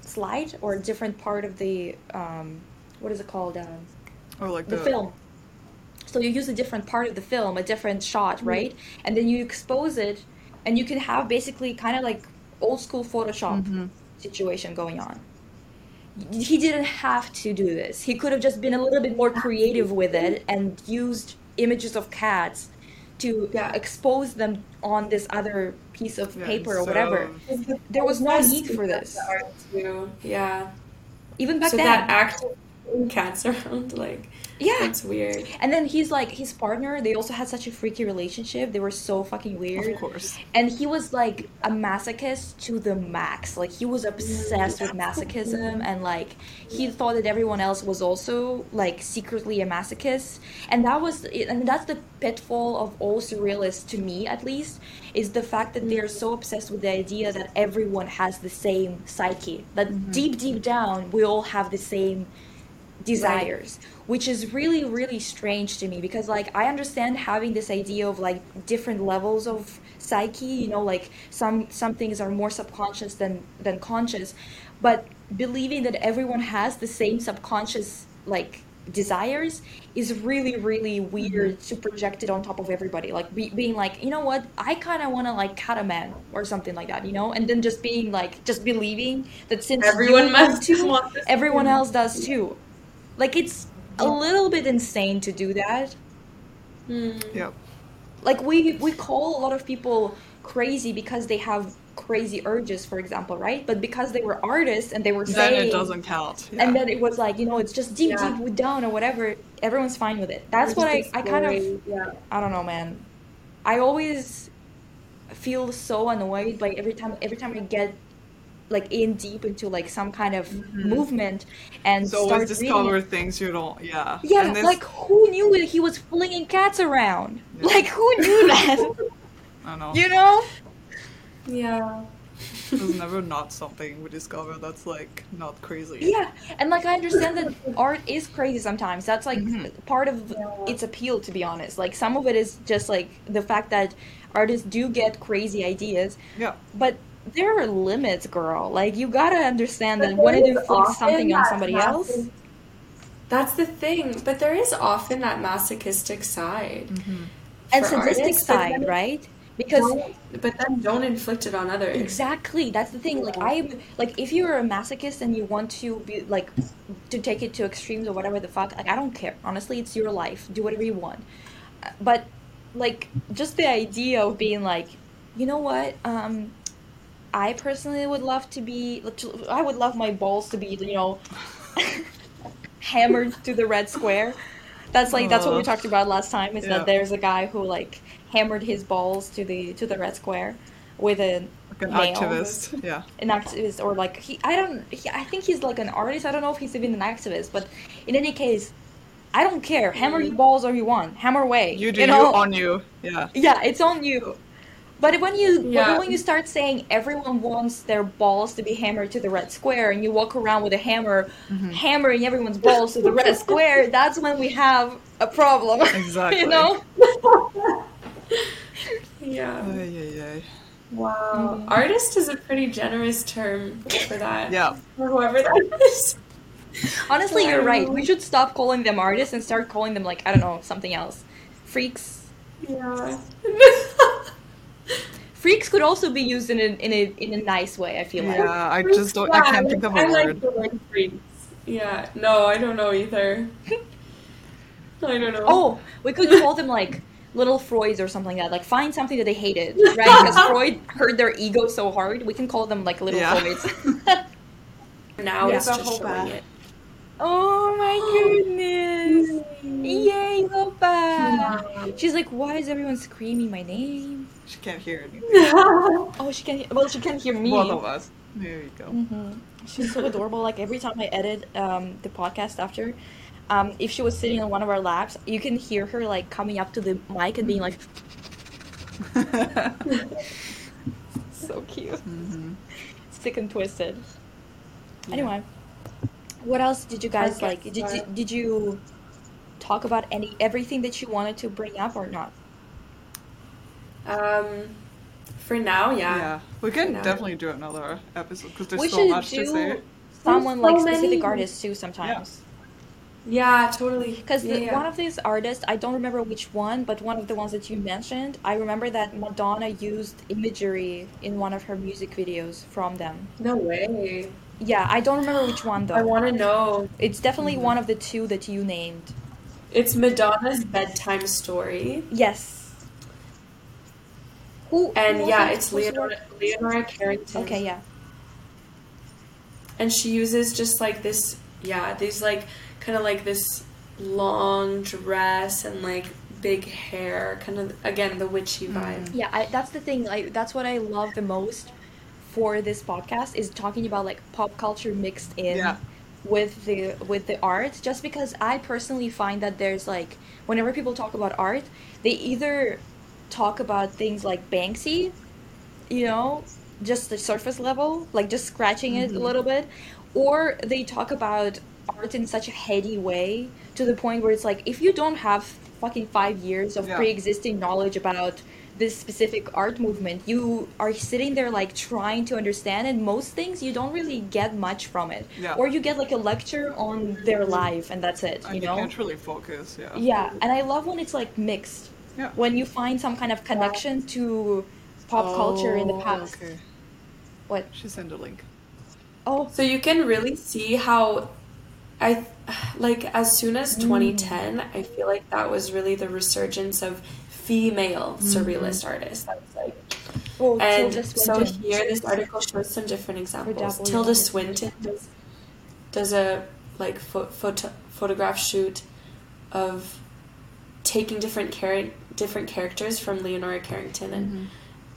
slide or a different part of the um, what is it called um, Or like the the, film. So you use a different part of the film, a different shot, right? And then you expose it and you can have basically kind of like old school Photoshop Mm-hmm. situation going on. He didn't have to do this. He could have just been a little bit more creative with it and used images of cats to Yeah. expose them on this other piece of Yeah, paper or so- whatever. There was no need for this. Yeah. Even back so then. that active cats around, like, yeah. it's weird. And then he's like his partner, they also had such a freaky relationship. They were so fucking weird. Of course. And he was like a masochist to the max. Like he was obsessed with masochism and like he thought that everyone else was also like secretly a masochist. And that was and that's the pitfall of all surrealists to me at least is the fact that they're so obsessed with the idea that everyone has the same psyche. That mm-hmm. deep deep down we all have the same desires which is really really strange to me because like i understand having this idea of like different levels of psyche you know like some some things are more subconscious than than conscious but believing that everyone has the same subconscious like desires is really really weird mm-hmm. to project it on top of everybody like be, being like you know what? I kind of want to like cut a man or something like that you know and then just being like just believing that since Everyone must to everyone else does too like it's a little bit insane to do that. Hmm. Yep. Like we we call a lot of people crazy because they have crazy urges, for example, right? But because they were artists and they were Then saying it doesn't count. Yeah. and then it was like, you know, it's just deep, Yeah. deep down or whatever, everyone's fine with it. That's what I, I kind of Yeah. I don't know, man. I always feel so annoyed by every time every time I get like in deep into like some kind of movement and so start always reading discover it. things you don't. Yeah. Yeah, And this- like who knew that he was flinging cats around? Yeah. Like who knew that? I know. you know? Yeah. There's never not something we discover that's like not crazy. Yeah, and like I understand that art is crazy sometimes. That's like Mhm. part of its appeal, to be honest. Like some of it is just like the fact that artists do get crazy ideas, Yeah. but there are limits, girl. Like you gotta understand that when it inflicts something on somebody else. That's the thing, but there is often that masochistic side. And for sadistic artists, side, then- right? Because but then don't inflict it on others. Exactly. That's the thing. Like I like if you're a masochist and you want to be like to take it to extremes or whatever the fuck, like I don't care. Honestly, it's your life. Do whatever you want. But like just the idea of being like, you know what? Um I personally would love to be I would love my balls to be, you know, hammered to the red square. That's like that's what we talked about last time is Yeah. that there's a guy who like hammered his balls to the to the red square with a Like an nail activist. Yeah. an activist or like he i don't he, i think he's like an artist i don't know if he's even an activist but in any case i don't care hammer mm. your balls or you want hammer away You do you, know on you. Yeah. yeah it's on you but when you but Yeah. when you start saying everyone wants their balls to be hammered to the red square and you walk around with a hammer Mm-hmm. hammering everyone's balls to the red square that's when we have a problem Exactly. you know Yeah. Ay, ay, ay. Wow. Artist is a pretty generous term for that. Yeah. For whoever that is. honestly you're right we should stop calling them artists and start calling them like i don't know something else freaks Yeah. Freaks could also be used in a in a in a nice way. I feel like. Yeah. I just don't. I can't think of a I like word. the word freaks. Yeah. No, I don't know either. I don't know. Oh, we could call them like little Freuds or something like that. Like find something that they hated, right? Because Freud hurt their ego so hard. We can call them like little Yeah. Freuds. now Yeah. it's just whole showing bath. it. oh my goodness! Yay, Lopa! She's like, why is everyone screaming my name? She can't hear anything. Oh, she can't. Well, she can't hear me. Both of us. There you go. hmm She's so adorable. Like every time I edit um, the podcast after, um, if she was sitting on one of our laps, you can hear her like coming up to the mic and being like, so cute, hmm sick and twisted. Anyway, what else did you guys like? Did you, did you talk about any everything that you wanted to bring up or not? Um, for now, yeah. Yeah. We can definitely do another episode because there's we so should much to say. do someone so like many- specific artists too sometimes. Yeah, totally. Because yeah, yeah. one of these artists, I don't remember which one, but one of the ones that you mentioned, I remember that Madonna used imagery in one of her music videos from them. no way. Yeah, I don't remember which one though. I want to know. It's definitely one of the two that you named. It's Madonna's bedtime story, Yes. Who? who and was yeah, it's Who's the Leonora, Leonora Carrington. Okay, yeah. and she uses just like this yeah these like kind of like this long dress and like big hair kind of again the witchy mm-hmm. vibe Yeah, I, that's the thing. Like, that's what I love the most for this podcast is talking about like pop culture mixed in Yeah. with the with the art. Just because I personally find that there's like whenever people talk about art, they either talk about things like Banksy, you know, just the surface level, like just scratching it a mm-hmm. little bit, or they talk about art in such a heady way to the point where it's like if you don't have fucking five years of Yeah. pre-existing knowledge about this specific art movement you are sitting there like trying to understand and most things you don't really get much from it Yeah. or you get like a lecture on their life and that's it And you you know can't really focus, yeah. yeah and i love when it's like mixed Yeah. when you find some kind of connection to pop culture in the Oh, past. Okay. what? She sent a link. oh. So you can really see how i like as soon as mm. 2010 i feel like that was really the resurgence of female mm-hmm. surrealist artists. That was like oh and Tilda so Swinton. here this article shows some different examples. tilda swinton does, does a like pho- photo, photograph shoot of taking different char- different characters from leonora carrington and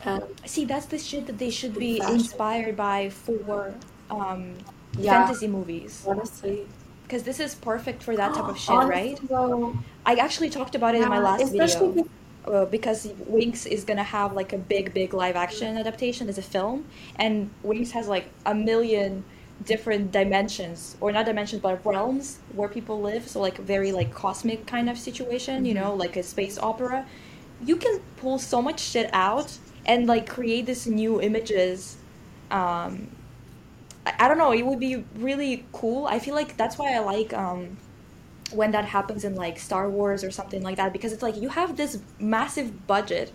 um, see that's the shit that they should be Fashion. inspired by for um Yeah. fantasy movies. Honestly. Because this is perfect for that type of shit Honestly, right though, I actually talked about it in my last especially video. uh, because Winx is gonna have like a big, big live action adaptation as a film, and Winx has like a million different dimensions, or not dimensions, but realms where people live. So like very like cosmic kind of situation, you know, like a space opera. You can pull so much shit out and like create this new images. Um, I, I don't know. It would be really cool. I feel like that's why I like um, when that happens in like Star Wars or something like that because it's like you have this massive budget,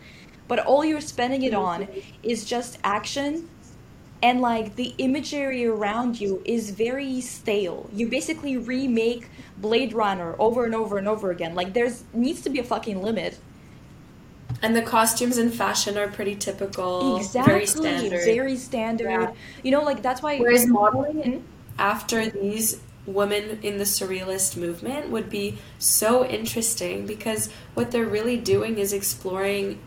but all you're spending it on is just action and like the imagery around you is very stale. You basically remake Blade Runner over and over and over again. Like there's needs to be a fucking limit. and the costumes and fashion are pretty typical exactly. very standard Very standard. Yeah. You know, like that's why whereas modeling Mhm. after these women in the surrealist movement would be so interesting because what they're really doing is exploring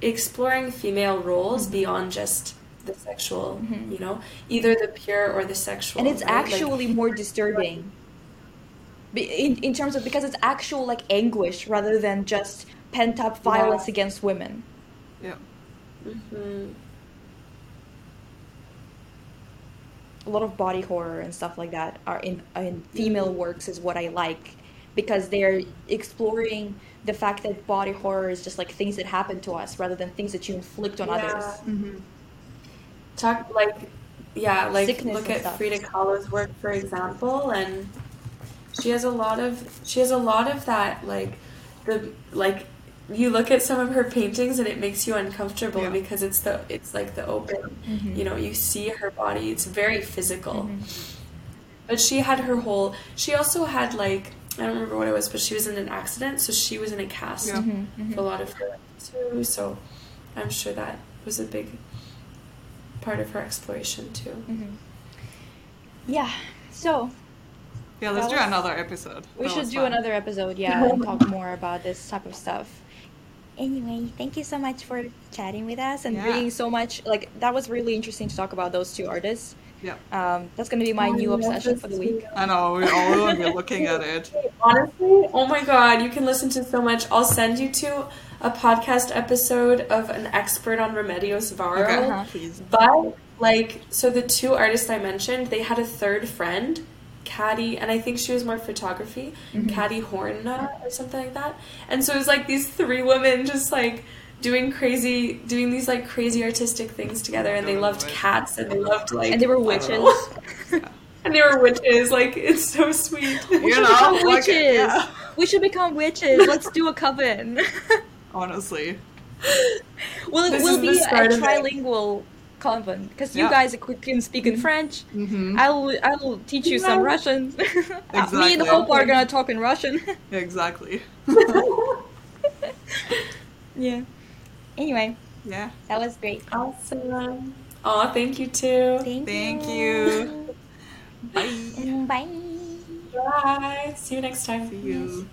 exploring female roles beyond just the sexual you know either the pure or the sexual and it's right? Like, actually more disturbing in, in terms of because it's actual like anguish rather than just pent up violence Yeah. against women Yeah. mhm. a lot of body horror and stuff like that are in in female works is what i like because they're exploring the fact that body horror is just like things that happen to us rather than things that you inflict on Yeah. others Mm-hmm. Talk like yeah like Sickness look at stuff. frida kahlo's work for example and she has a lot of she has a lot of that like the like you look at some of her paintings and it makes you uncomfortable Yeah. because it's the it's like the open mm-hmm. you know you see her body it's very physical mm-hmm. but she had her whole she also had like i don't remember what it was but she was in an accident so she was in a cast Yeah. for a lot of her life too so i'm sure that was a big part of her exploration too yeah so Yeah, let's That do was- another episode. we That should do fun. another episode yeah and talk more about this type of stuff anyway thank you so much for chatting with us and Yeah. bringing so much like that was really interesting to talk about those two artists Yeah. um, that's gonna be my Oh, new obsession for the week. I know, we are all will be looking at it. Honestly, oh my god, you can listen to so much. I'll send you to a podcast episode of an expert on Remedios Varo. Okay. Uh-huh. But like, so the two artists I mentioned, they had a third friend, Kati, and I think she was more photography, Kati Horna or something like that. And so it was like these three women just like doing crazy, doing these like crazy artistic things together, and they loved cats and they loved like and they were witches and they were witches. Like it's so sweet. You know, become like, witches. yeah. We should become witches. Let's do a coven. Honestly. we'll This we'll be a start of it. trilingual coven because you guys can speak in French. hmm I'll I'll teach you some Yeah. Russian. Me and Exactly. Hope are gonna talk in Russian. Exactly. yeah. Anyway, Yeah. that was great. Awesome. Oh, thank you too. Thank, Thank you. Bye. Bye. Bye. See you next time. See you.